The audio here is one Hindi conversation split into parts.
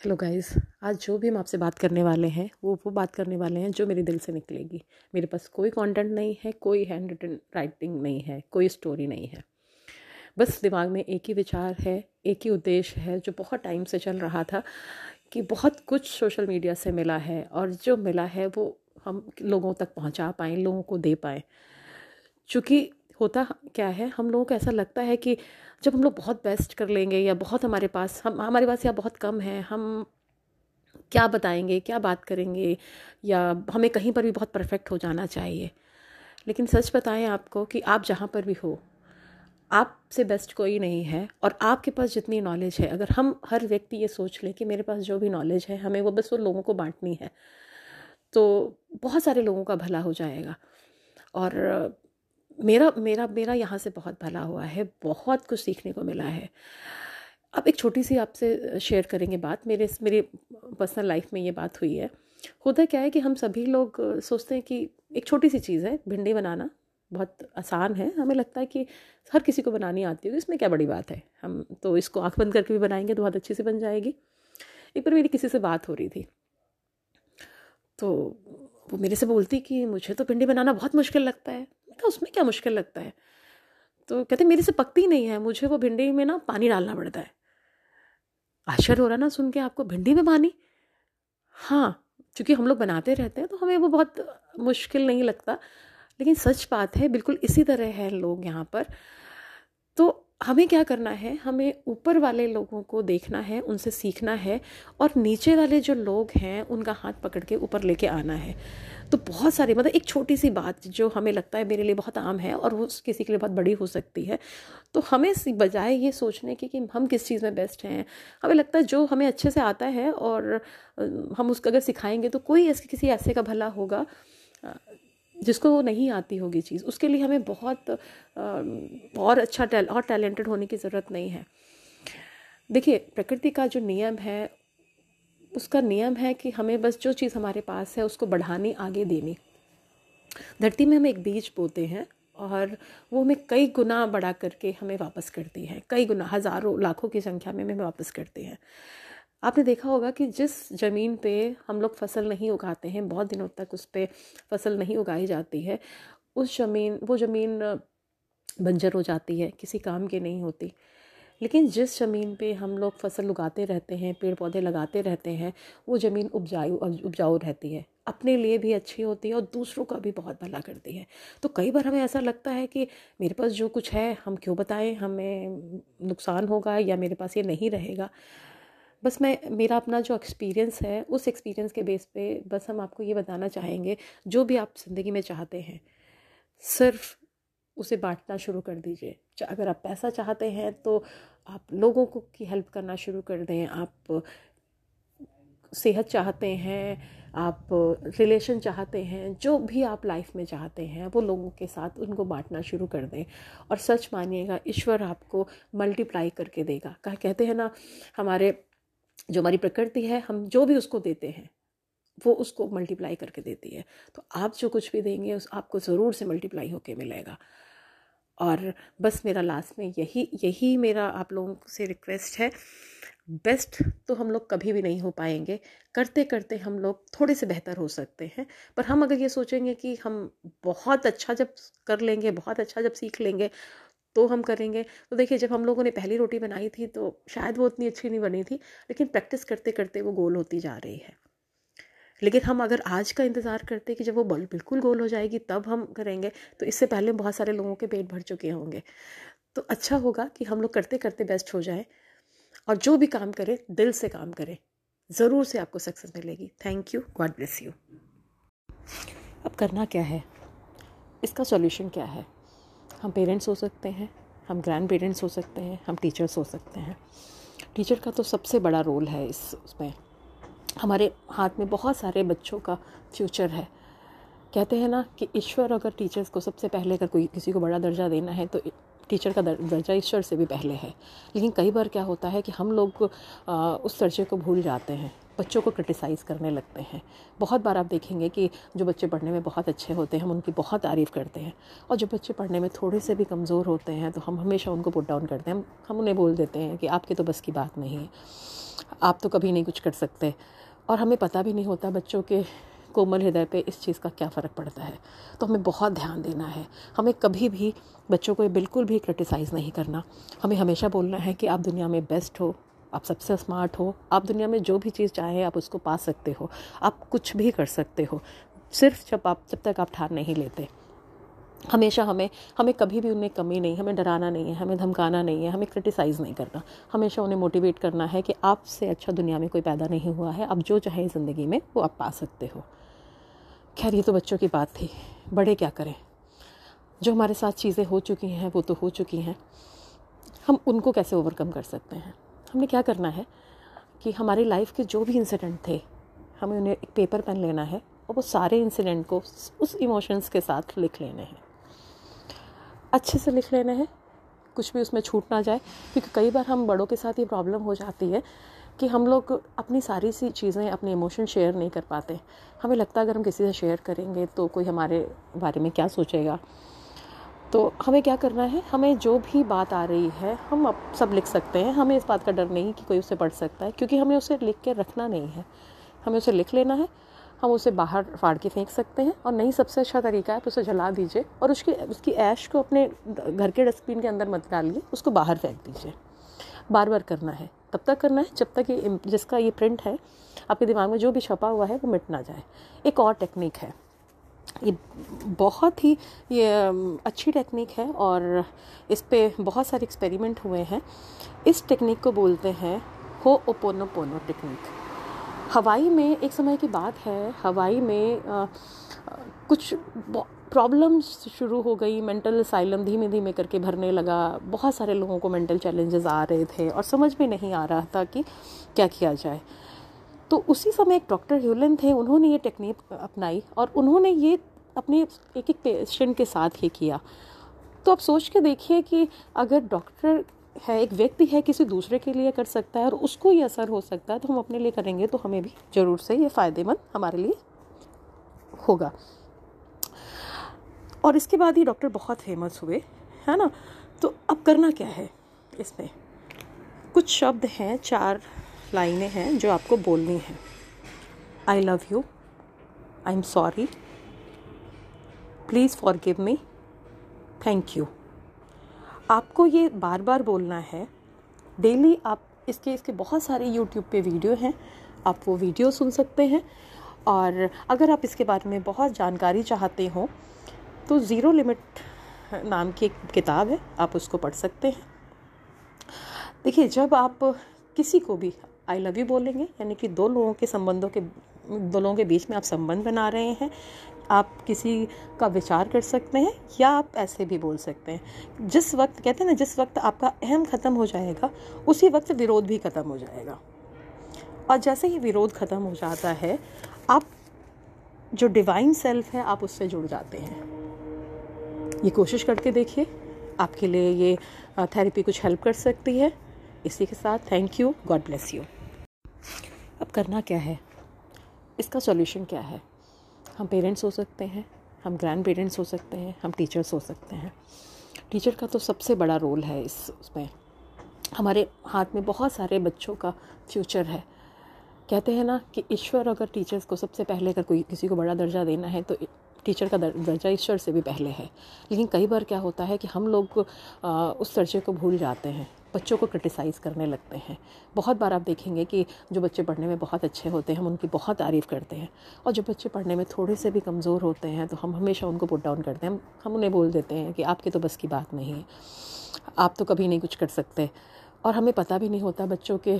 हेलो गाइस आज जो भी हम आपसे बात करने वाले हैं, वो वो बात करने वाले हैं जो मेरे दिल से निकलेगी। मेरे पास कोई कंटेंट नहीं है, कोई हैंड रिटन राइटिंग नहीं है, कोई स्टोरी नहीं है। बस दिमाग में एक ही विचार है, एक ही उद्देश्य है, जो बहुत टाइम से चल रहा था कि बहुत कुछ सोशल मीडिया से मिला है और जो मिला है वो हम लोगों तक पहुँचा पाएँ, लोगों को दे पाएँ। चूँकि होता क्या है? हम लोगों को ऐसा लगता है कि जब हम लोग बहुत बेस्ट कर लेंगे या बहुत हमारे पास, हम, हमारे पास या बहुत कम है, हम क्या बताएँगे, क्या बात करेंगे? या हमें कहीं पर भी बहुत परफेक्ट हो जाना चाहिए। लेकिन सच बताएँ आपको कि आप जहाँ पर भी हो, आपसे बेस्ट कोई नहीं है और आपके पास जितनी नॉलेज है, अगर हम हर व्यक्ति ये सोच ले कि मेरे पास जो भी नॉलेज है, हमें वो बस वो लोगों को बांटनी है तो बहुत सारे लोगों का भला हो जाएगा। और मेरा मेरा मेरा यहाँ से बहुत भला हुआ है, बहुत कुछ सीखने को मिला है। अब एक छोटी सी आपसे शेयर करेंगे बात। मेरे मेरी पर्सनल लाइफ में ये बात हुई है। होता क्या है कि हम सभी लोग सोचते हैं कि एक छोटी सी चीज़ है, भिंडी बनाना बहुत आसान है। हमें लगता है कि हर किसी को बनानी आती होगी, इसमें क्या बड़ी बात है? हम तो इसको आँख बंद करके भी बनाएँगे तो बहुत अच्छी से बन जाएगी। एक बार मेरी किसी से बात हो रही थी तो वो मेरे से बोलती कि मुझे तो भिंडी बनाना बहुत मुश्किल लगता है। कहा उसमें क्या मुश्किल लगता है? तो कहते मेरे से पकती नहीं है, मुझे वो भिंडी में ना पानी डालना पड़ता है। आश्चर्य हो रहा ना सुन के, आपको भिंडी में पानी? हाँ क्योंकि हम लोग बनाते रहते हैं तो हमें वो बहुत मुश्किल नहीं लगता। लेकिन सच बात है, बिल्कुल इसी तरह है लोग यहाँ पर। तो हमें क्या करना है? हमें ऊपर वाले लोगों को देखना है, उनसे सीखना है और नीचे वाले जो लोग हैं, उनका हाथ पकड़ के ऊपर लेके आना है। तो बहुत सारी मतलब एक छोटी सी बात जो हमें लगता है मेरे लिए बहुत आम है और वो किसी के लिए बहुत बड़ी हो सकती है। तो हमें बजाय ये सोचने की कि हम किस चीज़ में बेस्ट हैं? हमें लगता है जो हमें अच्छे से आता है और हम उसको अगर सिखाएँगे तो कोई ऐसे किसी ऐसे का भला होगा। जिसको वो नहीं आती होगी चीज़, उसके लिए हमें बहुत और अच्छा टैल, और टैलेंटेड होने की ज़रूरत नहीं है। देखिए, प्रकृति का जो नियम है, उसका नियम है कि हमें बस जो चीज़ हमारे पास है, उसको बढ़ानी, आगे देनी। धरती में हम एक बीज बोते हैं, और वो हमें कई गुना बढ़ा करके हमें वापस करती है। कई गुना, हज़ारों, लाखों की संख्या में हमें वापस करती है। आपने देखा होगा कि जिस ज़मीन पे हम लोग फ़सल नहीं उगाते हैं, बहुत दिनों तक उस पर फ़सल नहीं उगाई जाती है, उस ज़मीन, वो ज़मीन बंजर हो जाती है, किसी काम की नहीं होती। लेकिन जिस ज़मीन पे हम लोग फ़सल उगाते रहते हैं पेड़ पौधे लगाते रहते हैं, वो ज़मीन उपजाऊ उपजाऊ रहती है। अपने लिए भी अच्छी होती है और दूसरों का भी बहुत भला करती है। तो कई बार हमें ऐसा लगता है कि मेरे पास जो कुछ है, हम क्यों बताएँ? हमें नुकसान होगा या मेरे पास ये नहीं रहेगा? बस मैं, मेरा अपना जो एक्सपीरियंस है, उस एक्सपीरियंस के बेस पे बस हम आपको ये बताना चाहेंगे, जो भी आप ज़िंदगी में चाहते हैं, सिर्फ़ उसे बांटना शुरू कर दीजिए। अगर आप पैसा चाहते हैं तो आप लोगों को, की हेल्प करना शुरू कर दें। आप सेहत चाहते हैं, आप रिलेशन चाहते हैं, जो भी आप लाइफ में चाहते हैं, वो लोगों के साथ उनको बांटना शुरू कर दें। और सच मानिएगा, ईश्वर आपको मल्टीप्लाई करके देगा। कहा, कहते हैं ना, हमारे जो हमारी प्रकृति है, हम जो भी उसको देते हैं, वो उसको मल्टीप्लाई करके देती है। तो आप जो कुछ भी देंगे, उस आपको ज़रूर से मल्टीप्लाई होके मिलेगा। और बस मेरा लास्ट में यही यही मेरा आप लोगों से रिक्वेस्ट है। बेस्ट तो हम लोग कभी भी नहीं हो पाएँगे। करते करते हम लोग थोड़े से बेहतर हो सकते हैं। पर हम अगर ये सोचेंगे कि हम बहुत अच्छा जब कर लेंगे, बहुत अच्छा जब सीख लेंगे तो हम करेंगे। तो देखिए, जब हम लोगों ने पहली रोटी बनाई थी तो शायद वो उतनी अच्छी नहीं बनी थी, लेकिन प्रैक्टिस करते करते वो गोल होती जा रही है। लेकिन हम अगर आज का इंतज़ार करते कि जब वो बल बिल्कुल गोल हो जाएगी, तब हम करेंगे तो इससे पहले बहुत सारे लोगों के पेट भर चुके होंगे। तो अच्छा होगा कि हम लोग करते करते बेस्ट हो जाए और जो भी काम करें, दिल से काम करें। ज़रूर से आपको सक्सेस मिलेगी। Thank you. God bless you. अब करना क्या है? इसका सॉल्यूशन क्या है? हम पेरेंट्स हो सकते हैं, हम ग्रैंड पेरेंट्स हो सकते हैं, हम टीचर्स हो सकते हैं। टीचर का तो सबसे बड़ा रोल है इस उसमें। हमारे हाथ में बहुत सारे बच्चों का फ्यूचर है। कहते हैं ना कि ईश्वर अगर टीचर्स को सबसे पहले अगर कोई किसी को बड़ा दर्जा देना है तो टीचर का दर्जा ईश्वर से भी पहले है। लेकिन कई बार क्या होता है कि हम लोग उस दर्जे को भूल जाते हैं। बच्चों को क्रिटिसाइज़ करने लगते हैं। बहुत बार आप देखेंगे कि जो बच्चे पढ़ने में बहुत अच्छे होते हैं, हम उनकी बहुत तारीफ़ करते हैं। और जो बच्चे पढ़ने में थोड़े से भी कमज़ोर होते हैं तो हम हमेशा उनको पुट डाउन करते हैं। हम उन्हें बोल देते हैं कि आपके तो बस की बात नहीं है। आप तो कभी नहीं कुछ कर सकते। और हमें पता भी नहीं होता बच्चों के कोमल हृदय पे इस चीज़ का क्या फ़र्क पड़ता है। तो हमें बहुत ध्यान देना है। हमें कभी भी बच्चों को बिल्कुल भी क्रिटिसाइज़ नहीं करना। हमें हमेशा बोलना है कि आप दुनिया में बेस्ट हो। आप सबसे स्मार्ट हो। आप दुनिया में जो भी चीज़ चाहें, आप उसको पा सकते हो। आप कुछ भी कर सकते हो। सिर्फ़ जब आप, जब तक आप ठान नहीं लेते। हमेशा हमें हमें कभी भी उनमें कमी नहीं, हमें डराना नहीं है, हमें धमकाना नहीं है, हमें क्रिटिसाइज़ नहीं करना। हमेशा उन्हें मोटिवेट करना है कि आपसे अच्छा दुनिया में कोई पैदा नहीं हुआ है। आप जो चाहें ज़िंदगी में, वो आप पा सकते हो। खैर, ये तो बच्चों की बात थी। बड़े क्या करें? जो हमारे साथ चीज़ें हो चुकी हैं, वो तो हो चुकी हैं। हम उनको कैसे ओवरकम कर सकते हैं? हमने क्या करना है कि हमारी लाइफ के जो भी इंसिडेंट थे, हमें उन्हें एक पेपर पेन लेना है और वो सारे इंसिडेंट को उस इमोशंस के साथ लिख लेने हैं। अच्छे से लिख लेने हैं, कुछ भी उसमें छूट ना जाए, क्योंकि कई बार हम बड़ों के साथ ये प्रॉब्लम हो जाती है कि हम लोग अपनी सारी सी चीज़ें, अपने इमोशन शेयर नहीं कर पाते। हमें लगता है अगर हम किसी से शेयर करेंगे तो कोई हमारे बारे में क्या सोचेगा? तो हमें क्या करना है? हमें जो भी बात आ रही है, हम अब सब लिख सकते हैं। हमें इस बात का डर नहीं कि कोई उसे पढ़ सकता है, क्योंकि हमें उसे लिख के रखना नहीं है। हमें उसे लिख लेना है, हम उसे बाहर फाड़ के फेंक सकते हैं। और नहीं, सबसे अच्छा तरीका है तो उसे जला दीजिए और उसकी उसकी ऐश को अपने घर के डस्टबिन के अंदर मत डालिए, उसको बाहर फेंक दीजिए। बार बार करना है। तब तक करना है, जब तक ये जिसका ये प्रिंट है, आपके दिमाग में जो भी छपा हुआ है, वो मिट ना जाए। एक और टेक्निक है। ये बहुत ही ये अच्छी टेक्निक है और इस पर बहुत सारे एक्सपेरिमेंट हुए हैं। इस टेक्निक को बोलते हैं हो ओपोनो पोनो टेक्निक हवाई में एक समय की बात है हवाई में आ, कुछ प्रॉब्लम्स शुरू हो गई मेंटल असाइलम धीमे धीमे करके भरने लगा। बहुत सारे लोगों को मेंटल चैलेंजेस आ रहे थे और समझ में नहीं आ रहा था कि क्या किया जाए। तो उसी समय एक डॉक्टर ह्यूलन थे, उन्होंने ये टेक्निक अपनाई और उन्होंने ये अपने एक एक पेशेंट के साथ ही किया। तो आप सोच के देखिए कि अगर डॉक्टर है, एक व्यक्ति है, किसी दूसरे के लिए कर सकता है और उसको ये असर हो सकता है तो हम अपने लिए करेंगे तो हमें भी ज़रूर से ये फ़ायदेमंद हमारे लिए होगा। और इसके बाद ये डॉक्टर बहुत फ़ेमस हुए, है ना? तो अब करना क्या है इसमें? कुछ शब्द हैं, चार लाइनें हैं जो आपको बोलनी हैं। I love you I am sorry please forgive me thank you आपको ये बार बार बोलना है। डेली आप इसके इसके बहुत सारे यूट्यूब पे वीडियो हैं। आप वो वीडियो सुन सकते हैं। और अगर आप इसके बारे में बहुत जानकारी चाहते हो तो ज़ीरो लिमिट नाम की एक किताब है। आप उसको पढ़ सकते हैं। देखिए, जब आप किसी को भी आई लव यू बोलेंगे, यानी कि दो लोगों के संबंधों के, दो लोगों के बीच में आप संबंध बना रहे हैं। आप किसी का विचार कर सकते हैं या आप ऐसे भी बोल सकते हैं। जिस वक्त, कहते हैं ना, जिस वक्त आपका अहम ख़त्म हो जाएगा, उसी वक्त विरोध भी ख़त्म हो जाएगा। और जैसे ही विरोध ख़त्म हो जाता है, आप जो डिवाइन सेल्फ है, आप उससे जुड़ जाते हैं। ये कोशिश करके देखिए, आपके लिए ये थेरेपी कुछ हेल्प कर सकती है। इसी के साथ thank you God bless you अब करना क्या है? इसका सॉल्यूशन क्या है? हम पेरेंट्स हो सकते हैं, हम ग्रैंड पेरेंट्स हो सकते हैं, हम टीचर्स हो सकते हैं। टीचर का तो सबसे बड़ा रोल है इस, उसमें। हमारे हाथ में बहुत सारे बच्चों का फ्यूचर है। कहते हैं ना कि ईश्वर अगर टीचर्स को सबसे पहले अगर कोई किसी को बड़ा दर्जा देना है तो टीचर का दर्जा ईश्वर से भी पहले है। लेकिन कई बार क्या होता है कि हम लोग उस दर्जे को भूल जाते हैं, बच्चों को क्रिटिसाइज़ करने लगते हैं। बहुत बार आप देखेंगे कि जो बच्चे पढ़ने में बहुत अच्छे होते हैं, हम उनकी बहुत तारीफ़ करते हैं। और जो बच्चे पढ़ने में थोड़े से भी कमज़ोर होते हैं तो हम हमेशा उनको पुट डाउन करते हैं। हम उन्हें बोल देते हैं कि आपके तो बस की बात नहीं है, आप तो कभी नहीं कुछ कर सकते। और हमें पता भी नहीं होता बच्चों के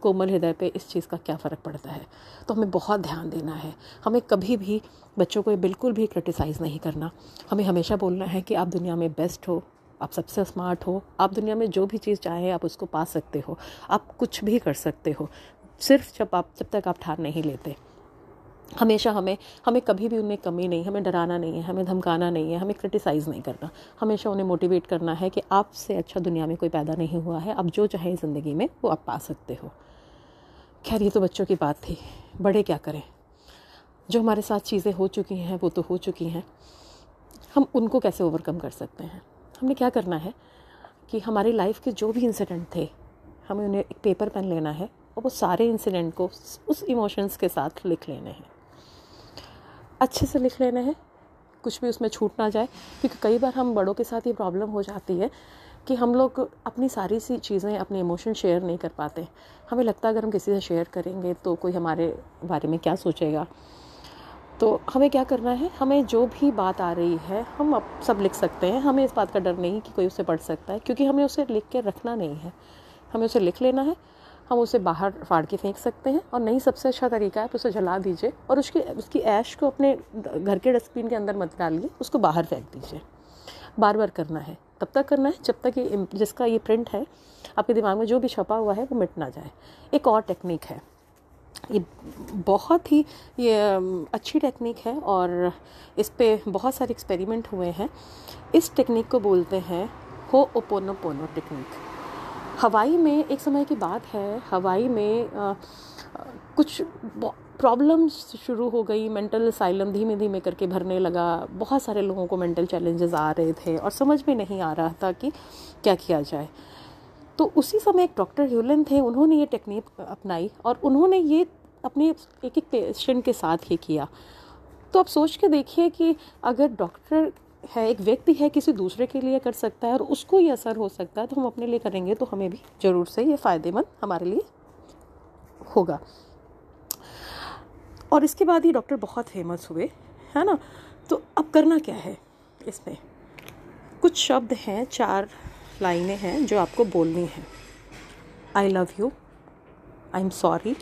कोमल हृदय पे इस चीज़ का क्या फ़र्क पड़ता है? तो हमें बहुत ध्यान देना है। हमें कभी भी बच्चों को बिल्कुल भी क्रिटिसाइज़ नहीं करना। हमें हमेशा बोलना है कि आप दुनिया में बेस्ट हो, आप सबसे स्मार्ट हो, आप दुनिया में जो भी चीज़ चाहें आप उसको पा सकते हो, आप कुछ भी कर सकते हो। सिर्फ़ जब आप, जब तक आप ठान नहीं लेते। हमेशा हमें हमें कभी भी उनमें कमी नहीं, हमें डराना नहीं है, हमें धमकाना नहीं है, हमें क्रिटिसाइज़ नहीं करना। हमेशा उन्हें मोटिवेट करना है कि आपसे अच्छा दुनिया में कोई पैदा नहीं हुआ है, आप जो चाहें ज़िंदगी में वो आप पा सकते हो। खैर, ये तो बच्चों की बात थी। बड़े क्या करें? जो हमारे साथ चीज़ें हो चुकी हैं, वो तो हो चुकी हैं। हम उनको कैसे ओवरकम कर सकते हैं? हमने क्या करना है कि हमारी लाइफ के जो भी इंसिडेंट थे, हमें उन्हें एक पेपर पेन लेना है और वो सारे इंसिडेंट को उस इमोशंस के साथ लिख लेने हैं। अच्छे से लिख लेने हैं, कुछ भी उसमें छूट ना जाए, क्योंकि कई बार हम बड़ों के साथ ये प्रॉब्लम हो जाती है कि हम लोग अपनी सारी सी चीज़ें, अपने इमोशन शेयर नहीं कर पाते। हमें लगता है अगर हम किसी से शेयर करेंगे तो कोई हमारे बारे में क्या सोचेगा? तो हमें क्या करना है? हमें जो भी बात आ रही है, हम अब सब लिख सकते हैं। हमें इस बात का डर नहीं कि कोई उसे पढ़ सकता है, क्योंकि हमें उसे लिख के रखना नहीं है। हमें उसे लिख लेना है, हम उसे बाहर फाड़ के फेंक सकते हैं। और नहीं, सबसे अच्छा तरीका है आप उसे जला दीजिए और उसकी उसकी ऐश को अपने घर के डस्टबिन के अंदर मत डालिए, उसको बाहर फेंक दीजिए। बार बार करना है। तब तक करना है? जब तक ये जिसका ये प्रिंट है आपके दिमाग में जो भी छपा हुआ है वो मिट ना जाए। एक और टेक्निक है। ये बहुत ही ये अच्छी टेक्निक है और इस पर बहुत सारे एक्सपेरिमेंट हुए हैं। इस टेक्निक को बोलते हैं हो ओपोनो पोनो टेक्निक हवाई में एक समय की बात है। हवाई में आ, कुछ प्रॉब्लम्स शुरू हो गई मेंटल असाइलम धीमे धीमे करके भरने लगा। बहुत सारे लोगों को मेंटल चैलेंजेस आ रहे थे और समझ में नहीं आ रहा था कि क्या किया जाए। तो उसी समय एक डॉक्टर ह्यूलन थे, उन्होंने ये टेक्निक अपनाई और उन्होंने ये अपने एक एक पेशेंट के साथ ही किया। तो आप सोच के देखिए कि अगर डॉक्टर है, एक व्यक्ति है, किसी दूसरे के लिए कर सकता है और उसको ये असर हो सकता है तो हम अपने लिए करेंगे तो हमें भी ज़रूर से ये फ़ायदेमंद हमारे लिए होगा। और इसके बाद ही डॉक्टर बहुत फ़ेमस हुए, है ना? तो अब करना क्या है इसमें? कुछ शब्द हैं, चार लाइनें हैं जो आपको बोलनी हैं। I love you I am sorry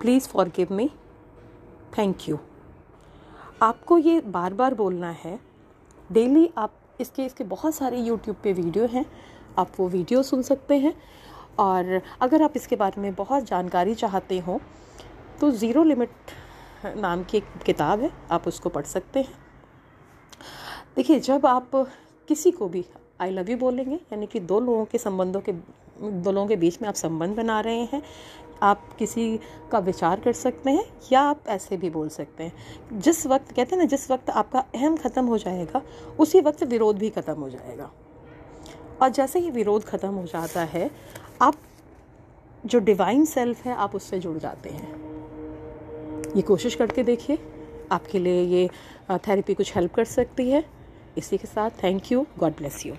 please forgive me thank you आपको ये बार बार बोलना है। डेली आप इसके इसके बहुत सारे यूट्यूब पे वीडियो हैं, आप वो वीडियो सुन सकते हैं। और अगर आप इसके बारे में बहुत जानकारी चाहते हो तो ज़ीरो लिमिट नाम की एक किताब है, आप उसको पढ़ सकते हैं। देखिए, जब आप किसी को भी आई लव यू बोलेंगे, यानी कि दो लोगों के संबंधों के, दो लोगों के बीच में आप संबंध बना रहे हैं, आप किसी का विचार कर सकते हैं या आप ऐसे भी बोल सकते हैं। जिस वक्त, कहते हैं ना, जिस वक्त आपका अहम ख़त्म हो जाएगा, उसी वक्त विरोध भी ख़त्म हो जाएगा। और जैसे ही विरोध ख़त्म हो जाता है, आप, जो डिवाइन सेल्फ है, आप उससे जुड़ जाते हैं। ये कोशिश करके देखिए। आपके लिए ये थेरेपी कुछ हेल्प कर सकती है। इसी के साथ thank you God bless you